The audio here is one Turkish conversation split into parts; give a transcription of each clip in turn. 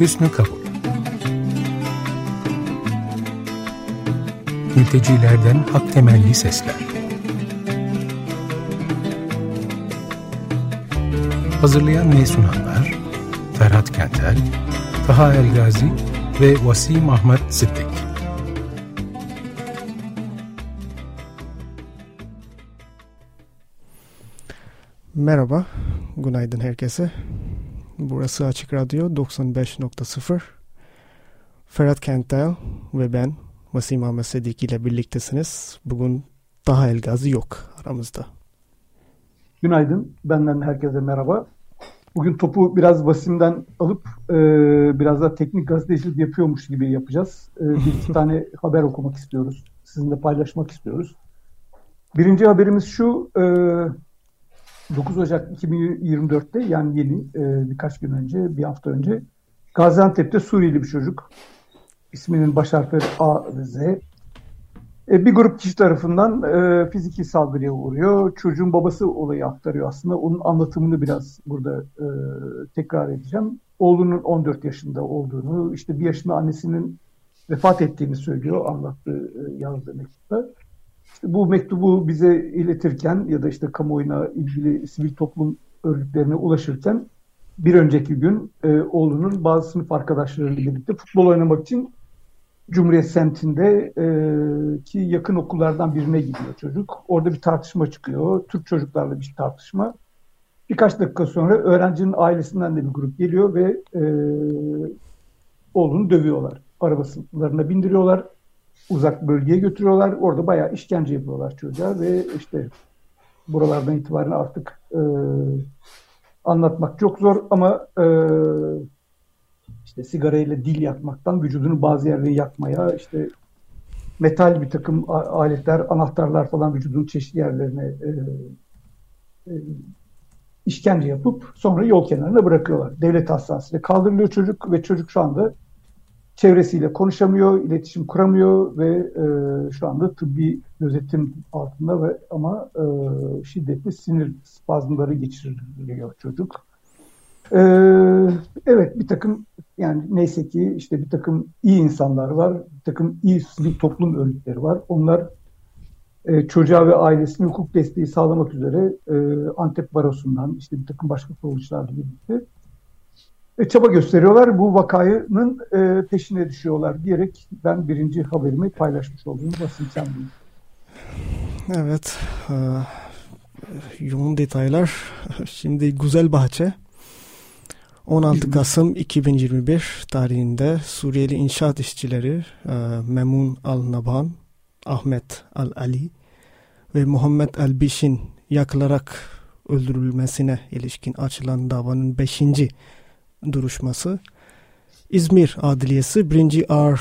Hüsnü Kabul Mültecilerden hak temelli sesler. Hazırlayan ve sunanlar Ferhat Kentel, Taha Elgazi ve Vasim Ahmet Sıddık. Merhaba, günaydın herkese. Burası Açık Radyo 95.0. Ferhat Kentel ve ben Vasim Ahmet Sedik ile birliktesiniz. Bugün daha Elgazi yok aramızda. Günaydın, benden herkese merhaba. Bugün topu biraz Vasim'den alıp e, biraz da teknik gazetecilik yapıyormuş gibi yapacağız. E, bir iki tane haber okumak istiyoruz. Sizinle paylaşmak istiyoruz. Birinci haberimiz şu, e, 9 Ocak 2024'te yani yeni e, birkaç gün önce, bir hafta önce Gaziantep'te Suriyeli bir çocuk. isminin baş harfleri A ve Z. E, bir grup kişi tarafından e, fiziki saldırıya uğruyor. Çocuğun babası olayı aktarıyor aslında. Onun anlatımını biraz burada e, tekrar edeceğim. Oğlunun 14 yaşında olduğunu, işte bir yaşında annesinin vefat ettiğini söylüyor anlattığı e, yazdığı mektupta bu mektubu bize iletirken ya da işte kamuoyuna ilgili sivil toplum örgütlerine ulaşırken bir önceki gün e, oğlunun bazı sınıf arkadaşlarıyla birlikte futbol oynamak için Cumhuriyet semtinde e, ki yakın okullardan birine gidiyor çocuk. Orada bir tartışma çıkıyor. Türk çocuklarla bir tartışma. Birkaç dakika sonra öğrencinin ailesinden de bir grup geliyor ve e, oğlunu dövüyorlar. Arabasılarına bindiriyorlar uzak bölgeye götürüyorlar. Orada bayağı işkence yapıyorlar çocuğa ve işte buralardan itibaren artık e, anlatmak çok zor ama e, işte sigarayla dil yakmaktan vücudunu bazı yerleri yakmaya işte metal bir takım aletler, anahtarlar falan vücudun çeşitli yerlerine e, e, işkence yapıp sonra yol kenarına bırakıyorlar. Devlet hastanesine kaldırılıyor çocuk ve çocuk şu anda çevresiyle konuşamıyor, iletişim kuramıyor ve e, şu anda tıbbi gözetim altında ve ama e, şiddetli sinir spazmları geçiriliyor çocuk. E, evet bir takım yani neyse ki işte bir takım iyi insanlar var, bir takım iyi sivil toplum örgütleri var. Onlar e, çocuğa ve ailesine hukuk desteği sağlamak üzere e, Antep Barosu'ndan işte bir takım başka kuruluşlarla birlikte e, çaba gösteriyorlar. Bu vakayının e, peşine düşüyorlar diyerek ben birinci haberimi paylaşmış olduğumu basın sen Evet. E, yoğun detaylar. Şimdi Güzel Bahçe 16 Kasım 2021 tarihinde Suriyeli inşaat işçileri e, Memun Al-Naban, Ahmet Al-Ali ve Muhammed Al-Biş'in yakılarak öldürülmesine ilişkin açılan davanın 5 duruşması İzmir Adliyesi 1. Ağır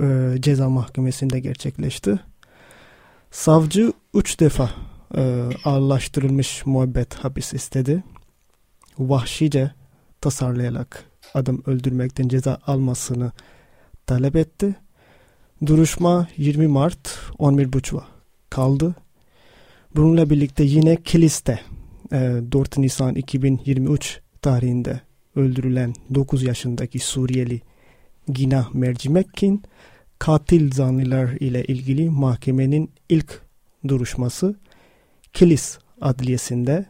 e, Ceza Mahkemesi'nde gerçekleşti. Savcı üç defa e, ağırlaştırılmış muhabbet hapis istedi. Vahşice tasarlayarak adam öldürmekten ceza almasını talep etti. Duruşma 20 Mart 11.30'a kaldı. Bununla birlikte yine Kilis'te e, 4 Nisan 2023 tarihinde öldürülen 9 yaşındaki Suriyeli Gina Mercimekkin katil zanlılar ile ilgili mahkemenin ilk duruşması Kilis Adliyesi'nde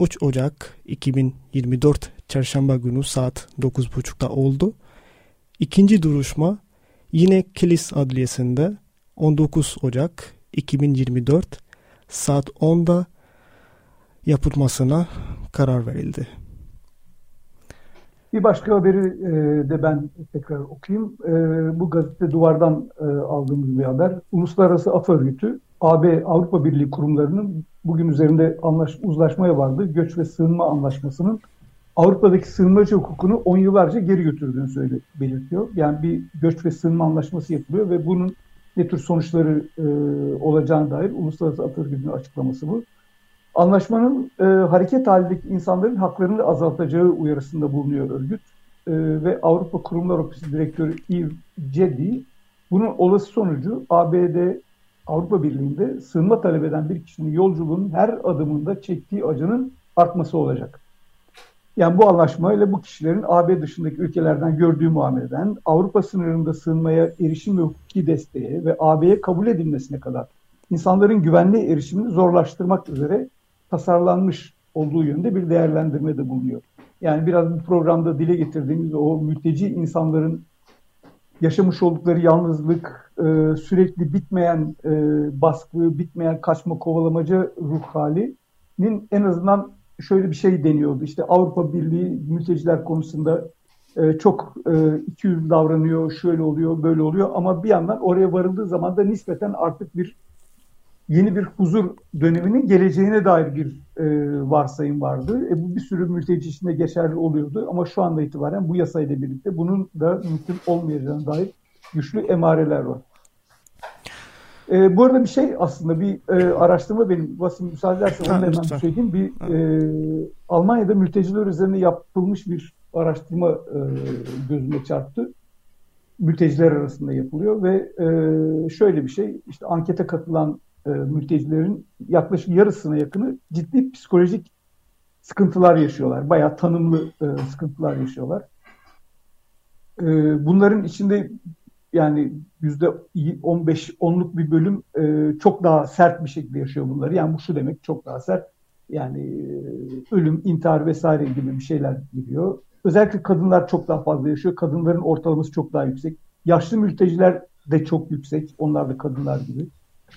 3 Ocak 2024 Çarşamba günü saat 9.30'da oldu. İkinci duruşma yine Kilis Adliyesi'nde 19 Ocak 2024 saat 10'da yapılmasına karar verildi. Bir başka haberi e, de ben tekrar okuyayım. E, bu gazete duvardan e, aldığımız bir haber. Uluslararası Af Örgütü, AB Avrupa Birliği kurumlarının bugün üzerinde anlaş, uzlaşmaya vardığı göç ve sığınma anlaşmasının Avrupa'daki sığınmacı hukukunu 10 yıllarca geri götürdüğünü söyle, belirtiyor. Yani bir göç ve sığınma anlaşması yapılıyor ve bunun ne tür sonuçları e, olacağına dair Uluslararası Af Örgütü'nün açıklaması bu. Anlaşmanın e, hareket halindeki insanların haklarını azaltacağı uyarısında bulunuyor örgüt. E, ve Avrupa Kurumlar Ofisi Direktörü Yves Cedi bunun olası sonucu ABD Avrupa Birliği'nde sığınma talep eden bir kişinin yolculuğunun her adımında çektiği acının artması olacak. Yani bu anlaşmayla bu kişilerin AB dışındaki ülkelerden gördüğü muameleden Avrupa sınırında sığınmaya erişim ve hukuki desteğe ve AB'ye kabul edilmesine kadar insanların güvenli erişimini zorlaştırmak üzere tasarlanmış olduğu yönde bir değerlendirme de bulunuyor. Yani biraz bu programda dile getirdiğimiz o mülteci insanların yaşamış oldukları yalnızlık, e, sürekli bitmeyen e, baskı, bitmeyen kaçma kovalamaca ruh halinin en azından şöyle bir şey deniyordu. İşte Avrupa Birliği mülteciler konusunda e, çok e, ikiyüzlü davranıyor, şöyle oluyor, böyle oluyor ama bir yandan oraya varıldığı zaman da nispeten artık bir yeni bir huzur döneminin geleceğine dair bir e, varsayım vardı. E, bu bir sürü mülteci içinde geçerli oluyordu ama şu anda itibaren bu yasayla birlikte bunun da mümkün olmayacağına dair güçlü emareler var. E, bu arada bir şey aslında bir e, araştırma benim Vasim müsaade edersen onu hemen söyleyeyim. Bir e, Almanya'da mülteciler üzerine yapılmış bir araştırma e, gözüme çarptı. Mülteciler arasında yapılıyor ve e, şöyle bir şey işte ankete katılan e, mültecilerin yaklaşık yarısına yakını ciddi psikolojik sıkıntılar yaşıyorlar. Bayağı tanımlı e, sıkıntılar yaşıyorlar. E, bunların içinde yani yüzde 15 onluk bir bölüm e, çok daha sert bir şekilde yaşıyor bunları. Yani bu şu demek çok daha sert. Yani e, ölüm, intihar vesaire gibi bir şeyler giriyor. Özellikle kadınlar çok daha fazla yaşıyor. Kadınların ortalaması çok daha yüksek. Yaşlı mülteciler de çok yüksek. Onlar da kadınlar gibi.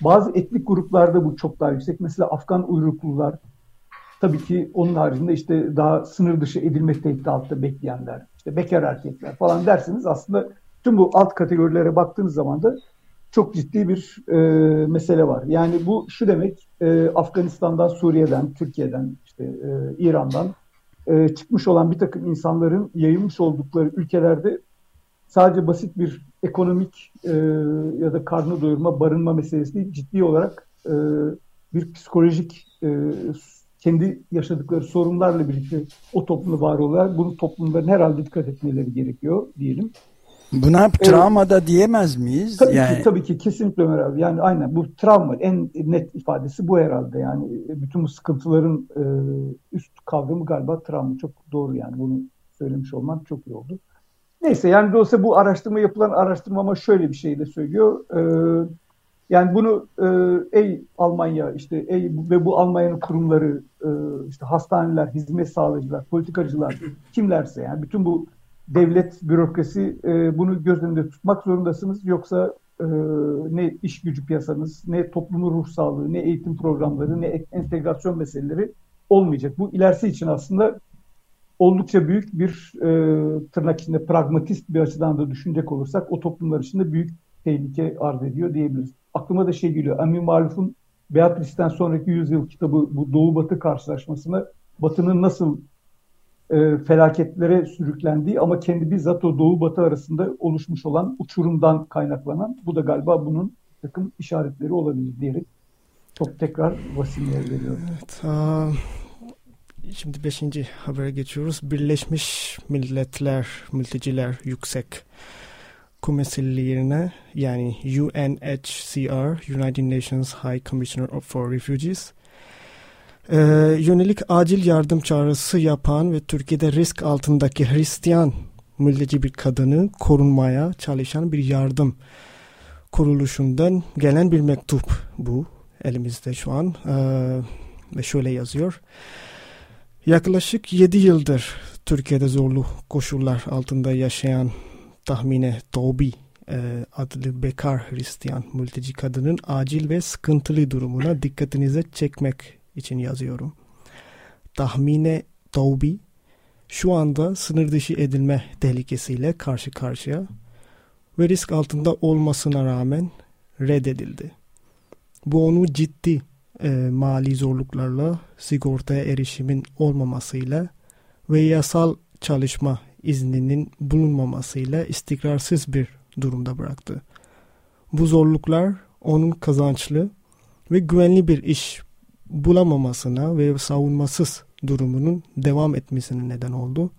Bazı etnik gruplarda bu çok daha yüksek. Mesela Afgan uyruklular, tabii ki onun haricinde işte daha sınır dışı edilme tehdidi altında bekleyenler, işte bekar erkekler falan derseniz aslında tüm bu alt kategorilere baktığınız zaman da çok ciddi bir e, mesele var. Yani bu şu demek e, Afganistan'dan, Suriye'den, Türkiye'den, işte e, İran'dan e, çıkmış olan bir takım insanların yayılmış oldukları ülkelerde sadece basit bir ekonomik e, ya da karnı doyurma, barınma meselesi değil, ciddi olarak e, bir psikolojik e, kendi yaşadıkları sorunlarla birlikte o toplumda var oluyorlar. Bunu toplumların herhalde dikkat etmeleri gerekiyor diyelim. Buna evet. travma da diyemez miyiz? Tabii yani... ki, tabii ki kesinlikle Ömer abi. Yani aynen bu travma en net ifadesi bu herhalde. Yani bütün bu sıkıntıların e, üst kavramı galiba travma. Çok doğru yani bunu söylemiş olman çok iyi oldu. Neyse yani dolayısıyla bu araştırma yapılan araştırma ama şöyle bir şey de söylüyor. Ee, yani bunu e, ey Almanya işte ey ve bu Almanya'nın kurumları e, işte hastaneler, hizmet sağlayıcılar, politikacılar kimlerse yani bütün bu devlet bürokrasi e, bunu göz önünde tutmak zorundasınız. Yoksa e, ne iş gücü piyasanız, ne toplumun ruh sağlığı, ne eğitim programları, ne entegrasyon meseleleri olmayacak. Bu ilerisi için aslında oldukça büyük bir e, tırnak içinde pragmatist bir açıdan da düşünecek olursak o toplumlar için de büyük tehlike arz ediyor diyebiliriz. Aklıma da şey geliyor. Amin Maluf'un Beatrice'den sonraki yüzyıl kitabı bu Doğu Batı karşılaşmasını Batı'nın nasıl e, felaketlere sürüklendiği ama kendi bizzat o Doğu Batı arasında oluşmuş olan uçurumdan kaynaklanan bu da galiba bunun takım işaretleri olabilir diyerek çok tekrar Vasil'e veriyorum. Evet, Şimdi beşinci habere geçiyoruz. Birleşmiş Milletler Mülteciler Yüksek Komiserliğine yani UNHCR United Nations High Commissioner for Refugees e, yönelik acil yardım çağrısı yapan ve Türkiye'de risk altındaki Hristiyan mülteci bir kadını korunmaya çalışan bir yardım kuruluşundan gelen bir mektup bu elimizde şu an e, ve şöyle yazıyor. Yaklaşık 7 yıldır Türkiye'de zorlu koşullar altında yaşayan tahmine Tobi e, adlı bekar Hristiyan mülteci kadının acil ve sıkıntılı durumuna dikkatinize çekmek için yazıyorum. Tahmine Tobi şu anda sınır dışı edilme tehlikesiyle karşı karşıya ve risk altında olmasına rağmen reddedildi. Bu onu ciddi e, mali zorluklarla sigortaya erişimin olmamasıyla ve yasal çalışma izninin bulunmamasıyla istikrarsız bir durumda bıraktı. Bu zorluklar onun kazançlı ve güvenli bir iş bulamamasına ve savunmasız durumunun devam etmesine neden oldu.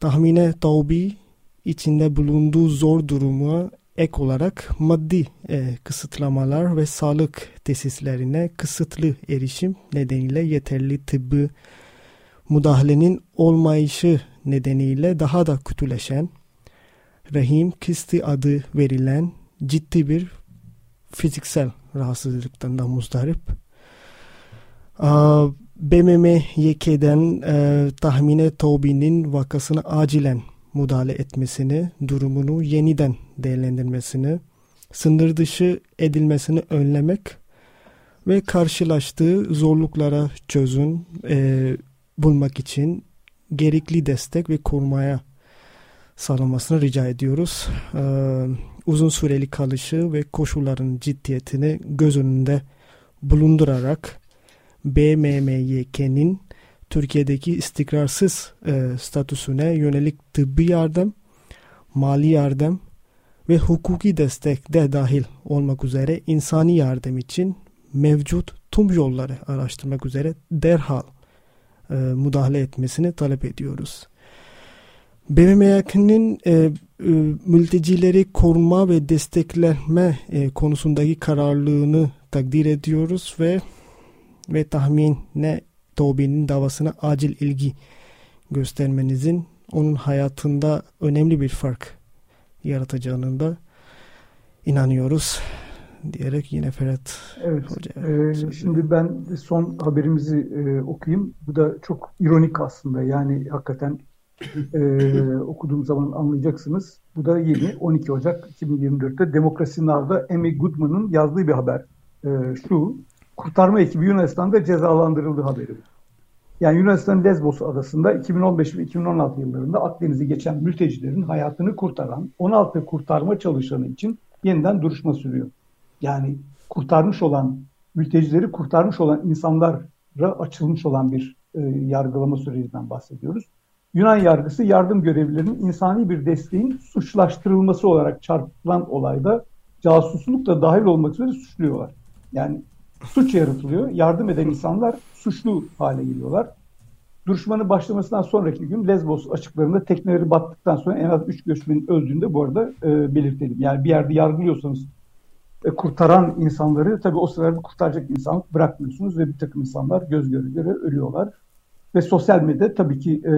Tahmine Taubi içinde bulunduğu zor duruma ek olarak maddi e, kısıtlamalar ve sağlık tesislerine kısıtlı erişim nedeniyle yeterli tıbbi müdahalenin olmayışı nedeniyle daha da kötüleşen, rahim kisti adı verilen ciddi bir fiziksel rahatsızlıktan da muzdarip. BMM-YK'den e, tahmine Tobi'nin vakasını acilen müdahale etmesini, durumunu yeniden değerlendirmesini, sınır dışı edilmesini önlemek ve karşılaştığı zorluklara çözüm e, bulmak için gerekli destek ve korumaya sağlamasını rica ediyoruz. Ee, uzun süreli kalışı ve koşulların ciddiyetini göz önünde bulundurarak BMMYK'nin Türkiye'deki istikrarsız e, statüsüne yönelik tıbbi yardım, mali yardım ve hukuki destek de dahil olmak üzere insani yardım için mevcut tüm yolları araştırmak üzere derhal e, müdahale etmesini talep ediyoruz. BMMYK'nin e, e, mültecileri koruma ve destekleme e, konusundaki kararlılığını takdir ediyoruz ve ve tahmine Tobi'nin davasına acil ilgi göstermenizin onun hayatında önemli bir fark yaratacağını da inanıyoruz diyerek yine Ferhat evet, Hoca. E, şimdi ben son haberimizi e, okuyayım. Bu da çok ironik aslında. Yani hakikaten e, okuduğum zaman anlayacaksınız. Bu da yeni 12 Ocak 2024'te Demokrasi Now'da Amy Goodman'ın yazdığı bir haber. E, şu, kurtarma ekibi Yunanistan'da cezalandırıldı haberi. Yani Yunanistan Lesbos adasında 2015 ve 2016 yıllarında Akdeniz'i geçen mültecilerin hayatını kurtaran 16 kurtarma çalışanı için yeniden duruşma sürüyor. Yani kurtarmış olan mültecileri kurtarmış olan insanlara açılmış olan bir e, yargılama sürecinden bahsediyoruz. Yunan yargısı yardım görevlilerinin insani bir desteğin suçlaştırılması olarak çarpılan olayda casusluk da dahil olmak üzere suçluyorlar. Yani suç yaratılıyor. Yardım eden insanlar suçlu hale geliyorlar. Duruşmanın başlamasından sonraki gün Lesbos açıklarında tekneleri battıktan sonra en az 3 göçmenin öldüğünde bu arada e, belirtelim. Yani bir yerde yargılıyorsanız e, kurtaran insanları tabii o sırada kurtaracak insan bırakmıyorsunuz ve bir takım insanlar göz göre göre ölüyorlar. Ve sosyal medya tabii ki e,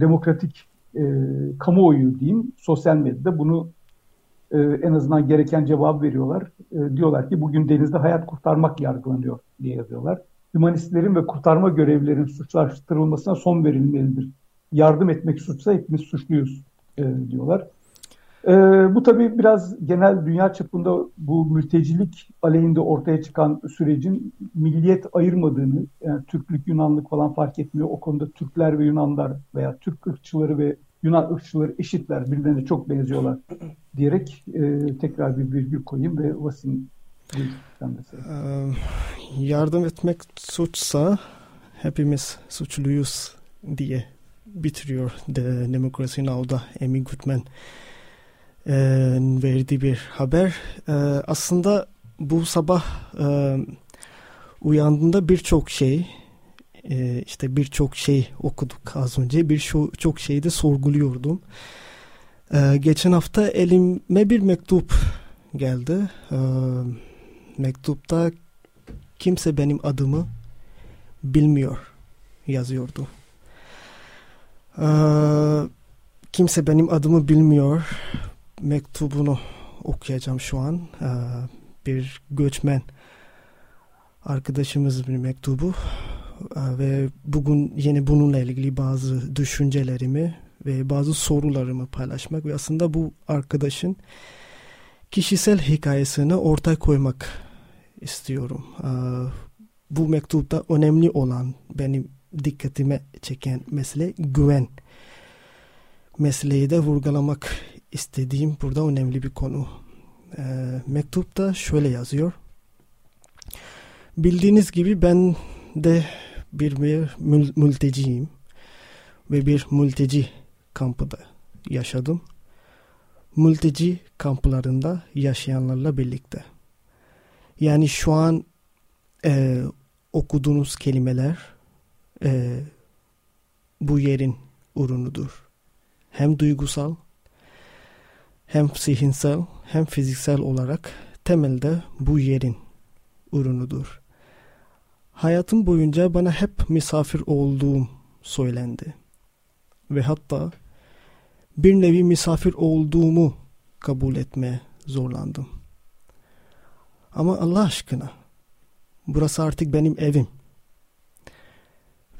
demokratik e, kamuoyu diyeyim sosyal medyada bunu e, en azından gereken cevap veriyorlar. E, diyorlar ki bugün denizde hayat kurtarmak yargılanıyor diye yazıyorlar. Hümanistlerin ve kurtarma görevlilerin suçlaştırılmasına son verilmelidir. Yardım etmek suçsa hepimiz suçluyuz e, diyorlar. E, bu tabii biraz genel dünya çapında bu mültecilik aleyhinde ortaya çıkan sürecin milliyet ayırmadığını, yani Türklük, Yunanlık falan fark etmiyor. O konuda Türkler ve Yunanlar veya Türk ırkçıları ve Yunan ırkçıları eşitler, birbirlerine çok benziyorlar diyerek e, tekrar bir virgül koyayım ve Vasim yardım etmek suçsa hepimiz suçluyuz diye bitiriyor The Democracy Now'da Amy Goodman e, verdiği bir haber. E, aslında bu sabah e, uyandığında birçok şey e, işte birçok şey okuduk az önce. Bir çok şeyi de sorguluyordum. E, geçen hafta elime bir mektup geldi. E, mektupta kimse benim adımı bilmiyor yazıyordu. E, kimse benim adımı bilmiyor. Mektubunu okuyacağım şu an. E, bir göçmen arkadaşımız bir mektubu ve bugün yine bununla ilgili bazı düşüncelerimi ve bazı sorularımı paylaşmak ve aslında bu arkadaşın kişisel hikayesini ortaya koymak istiyorum. Bu mektupta önemli olan benim dikkatime çeken mesele güven. Meseleyi de vurgulamak istediğim burada önemli bir konu. Mektupta şöyle yazıyor. Bildiğiniz gibi ben de bir, bir mülteciyim ve bir mülteci kampında yaşadım. Mülteci kamplarında yaşayanlarla birlikte. Yani şu an e, okuduğunuz kelimeler e, bu yerin ürünüdür. Hem duygusal hem zihinsel hem fiziksel olarak temelde bu yerin ürünüdür. Hayatım boyunca bana hep misafir olduğum söylendi. Ve hatta bir nevi misafir olduğumu kabul etmeye zorlandım. Ama Allah aşkına burası artık benim evim.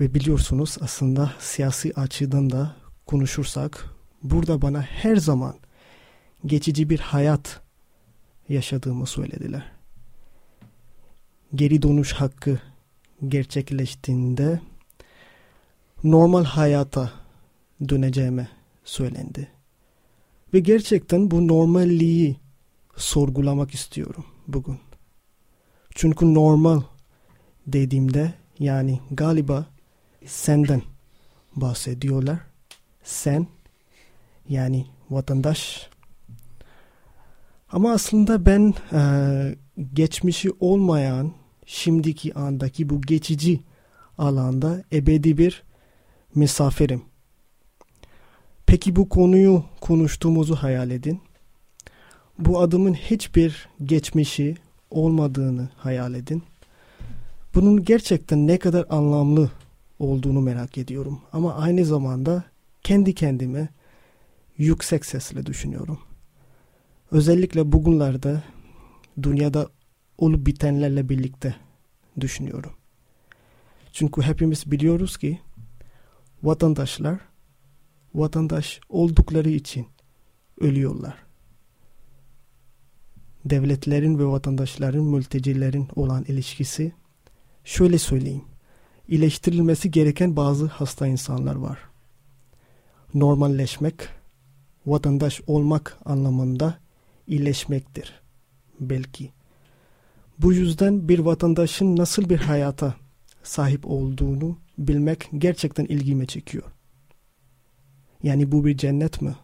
Ve biliyorsunuz aslında siyasi açıdan da konuşursak burada bana her zaman geçici bir hayat yaşadığımı söylediler. Geri dönüş hakkı gerçekleştiğinde normal hayata döneceğime söylendi. Ve gerçekten bu normalliği sorgulamak istiyorum bugün. Çünkü normal dediğimde yani galiba senden bahsediyorlar. Sen yani vatandaş. Ama aslında ben e, geçmişi olmayan şimdiki andaki bu geçici alanda ebedi bir misafirim. Peki bu konuyu konuştuğumuzu hayal edin. Bu adımın hiçbir geçmişi olmadığını hayal edin. Bunun gerçekten ne kadar anlamlı olduğunu merak ediyorum. Ama aynı zamanda kendi kendime yüksek sesle düşünüyorum. Özellikle bugünlerde dünyada olup bitenlerle birlikte düşünüyorum. Çünkü hepimiz biliyoruz ki vatandaşlar vatandaş oldukları için ölüyorlar. Devletlerin ve vatandaşların mültecilerin olan ilişkisi şöyle söyleyeyim. İyileştirilmesi gereken bazı hasta insanlar var. Normalleşmek, vatandaş olmak anlamında iyileşmektir. Belki. Bu yüzden bir vatandaşın nasıl bir hayata sahip olduğunu bilmek gerçekten ilgime çekiyor. Yani bu bir cennet mi?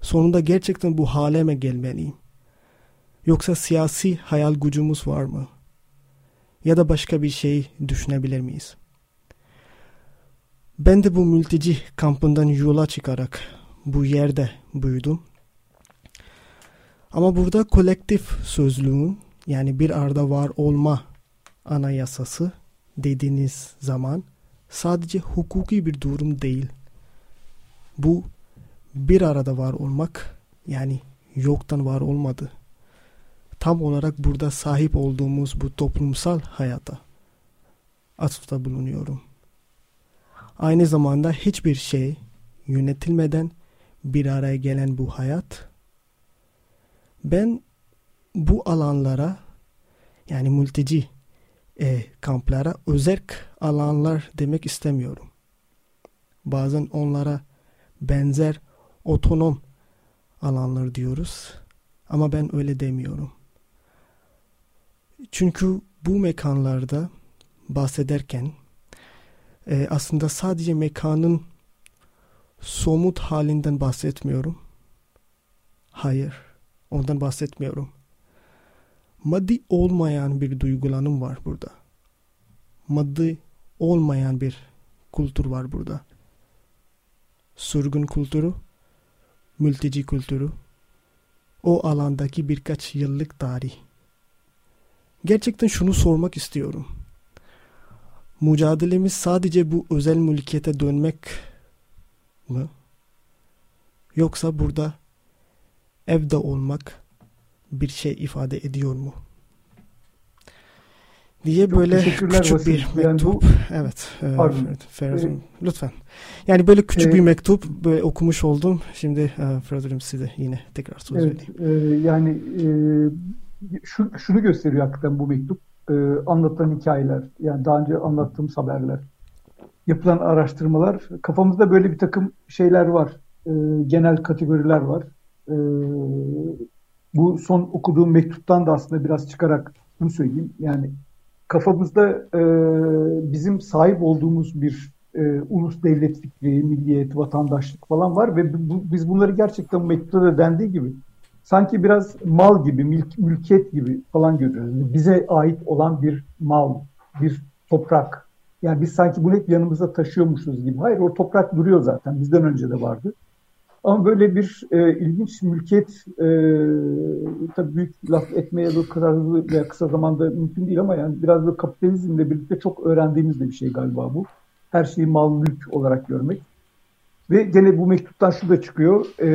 Sonunda gerçekten bu hale mi gelmeliyim? Yoksa siyasi hayal gücümüz var mı? Ya da başka bir şey düşünebilir miyiz? Ben de bu mülteci kampından yola çıkarak bu yerde büyüdüm. Ama burada kolektif sözlüğün yani bir arada var olma anayasası dediğiniz zaman sadece hukuki bir durum değil. Bu bir arada var olmak yani yoktan var olmadı. Tam olarak burada sahip olduğumuz bu toplumsal hayata atıfta bulunuyorum. Aynı zamanda hiçbir şey yönetilmeden bir araya gelen bu hayat ben bu alanlara yani mülteci e, kamplara özerk alanlar demek istemiyorum. Bazen onlara benzer otonom alanlar diyoruz. Ama ben öyle demiyorum. Çünkü bu mekanlarda bahsederken e, aslında sadece mekanın somut halinden bahsetmiyorum. Hayır, ondan bahsetmiyorum. Maddi olmayan bir duygulanım var burada. Maddi olmayan bir kültür var burada. Sürgün kültürü, mülteci kültürü, o alandaki birkaç yıllık tarih. Gerçekten şunu sormak istiyorum. Mücadelemiz sadece bu özel mülkiyete dönmek mi? Yoksa burada evde olmak bir şey ifade ediyor mu? diye Çok böyle küçük Vasil. bir Yani mektup. bu- evet. e, Pardon. Feraz'ım, Ee, lütfen. Yani böyle küçük e, bir mektup böyle okumuş oldum. Şimdi e, Feraz'ım size yine tekrar söz Evet, vereyim. e, yani e, şu, şunu gösteriyor hakikaten bu mektup. E, anlatılan hikayeler, yani daha önce anlattığım haberler, yapılan araştırmalar, kafamızda böyle bir takım şeyler var. E, genel kategoriler var. E, bu son okuduğum mektuptan da aslında biraz çıkarak bunu söyleyeyim. Yani kafamızda e, bizim sahip olduğumuz bir e, ulus devlet fikri, milliyet, vatandaşlık falan var ve bu, biz bunları gerçekten bu mektupta da dendiği gibi sanki biraz mal gibi, mülk, mülkiyet gibi falan görüyoruz. Bize ait olan bir mal, bir toprak. Yani biz sanki bunu hep yanımızda taşıyormuşuz gibi. Hayır o toprak duruyor zaten. Bizden önce de vardı. Ama böyle bir e, ilginç mülkiyet e, tabii büyük laf etmeye bu kadar hızlı veya kısa zamanda mümkün değil ama yani biraz da kapitalizmle birlikte çok öğrendiğimiz de bir şey galiba bu. Her şeyi mal mülk olarak görmek. Ve gene bu mektuptan şu da çıkıyor. E,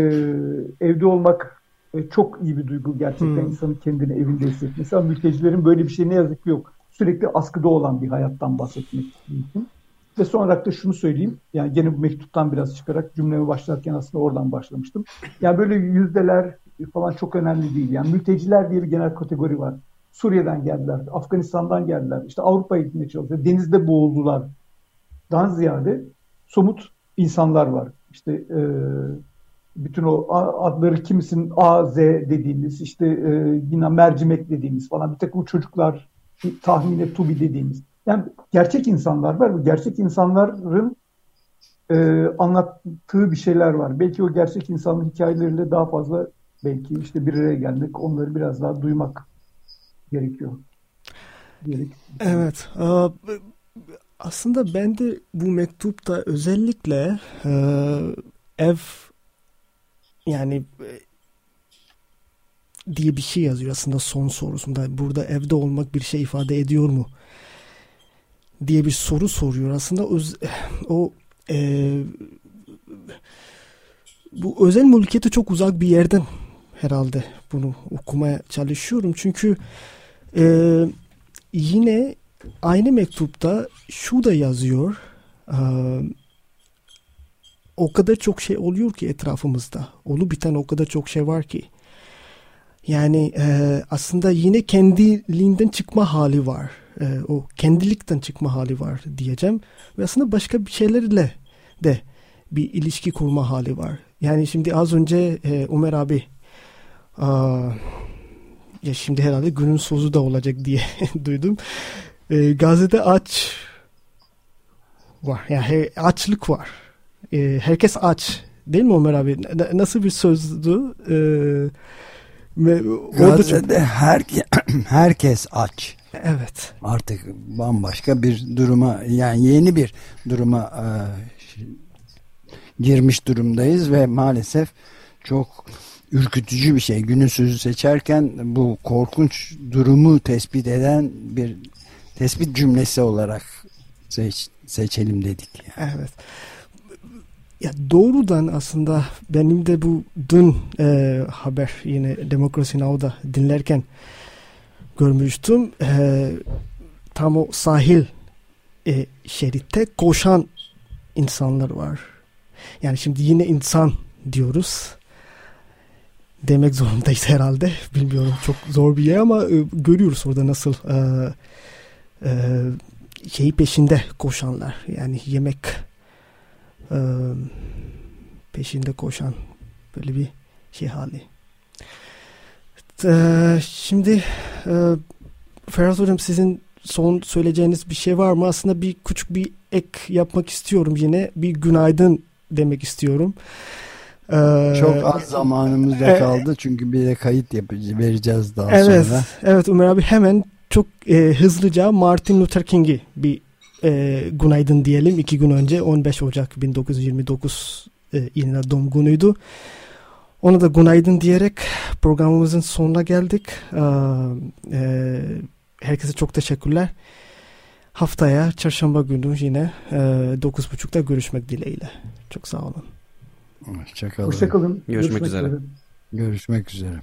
evde olmak e, çok iyi bir duygu gerçekten hmm. insanın kendini evinde hissetmesi. Ama mültecilerin böyle bir şey ne yazık ki yok. Sürekli askıda olan bir hayattan bahsetmek mümkün. Ve son olarak da şunu söyleyeyim. Yani gene bu mektuptan biraz çıkarak cümlemi başlarken aslında oradan başlamıştım. Yani böyle yüzdeler falan çok önemli değil. Yani mülteciler diye bir genel kategori var. Suriye'den geldiler, Afganistan'dan geldiler, işte Avrupa'ya gitmeye çalışıyor, denizde boğuldular. Daha ziyade somut insanlar var. İşte e, bütün o adları kimisinin A, Z dediğimiz, işte e, yine mercimek dediğimiz falan bir takım çocuklar, tahmine tubi dediğimiz. Yani gerçek insanlar var. Bu gerçek insanların e, anlattığı bir şeyler var. Belki o gerçek insanın hikayeleriyle daha fazla belki işte bir araya gelmek, onları biraz daha duymak gerekiyor. Gerek. Evet. Aslında ben de bu mektupta özellikle e, ev yani e, diye bir şey yazıyor aslında son sorusunda. Burada evde olmak bir şey ifade ediyor mu? Diye bir soru soruyor. Aslında o, o e, bu özel mülkiyete çok uzak bir yerden herhalde bunu okumaya çalışıyorum. Çünkü e, yine aynı mektupta şu da yazıyor. E, o kadar çok şey oluyor ki etrafımızda. Olu biten o kadar çok şey var ki. Yani e, aslında yine kendiliğinden çıkma hali var e, o kendilikten çıkma hali var diyeceğim. Ve aslında başka bir şeylerle de bir ilişki kurma hali var. Yani şimdi az önce e, Ömer abi aa, ya şimdi herhalde günün sözü de olacak diye duydum. E, Gazete aç var. Yani açlık var. E, herkes aç. Değil mi Ömer abi? Nasıl bir sözdü? E, ve Gazete çok... herke, herkes aç. Evet. Artık bambaşka bir duruma yani yeni bir duruma e, girmiş durumdayız ve maalesef çok ürkütücü bir şey. Günün sözü seçerken bu korkunç durumu tespit eden bir tespit cümlesi olarak seç, seçelim dedik. Yani. Evet. Ya doğrudan aslında benim de bu dün e, haber yine Demokrasi Now'da dinlerken görmüştüm. E, tam o sahil e, şeritte koşan insanlar var. Yani şimdi yine insan diyoruz. Demek zorundayız herhalde. Bilmiyorum çok zor bir yer ama e, görüyoruz orada nasıl e, e, şeyi peşinde koşanlar. Yani yemek e, peşinde koşan böyle bir şey hali. Ee, şimdi e, Ferhat Hocam sizin son söyleyeceğiniz bir şey var mı? Aslında bir küçük bir ek yapmak istiyorum yine. Bir günaydın demek istiyorum. Ee, Çok az zamanımız da kaldı çünkü bir de kayıt yapıcı vereceğiz daha evet, sonra. Evet Ömer abi hemen çok e, hızlıca Martin Luther King'i bir e, günaydın diyelim. iki gün önce 15 Ocak 1929 e, yine doğum günüydü. Ona da günaydın diyerek programımızın sonuna geldik. Ee, herkese çok teşekkürler. Haftaya çarşamba günü yine e, 9.30'da görüşmek dileğiyle. Çok sağ olun. Hoşçakalın. Hoşçakalın. Görüşmek, Görüşmek üzere. üzere. Görüşmek üzere.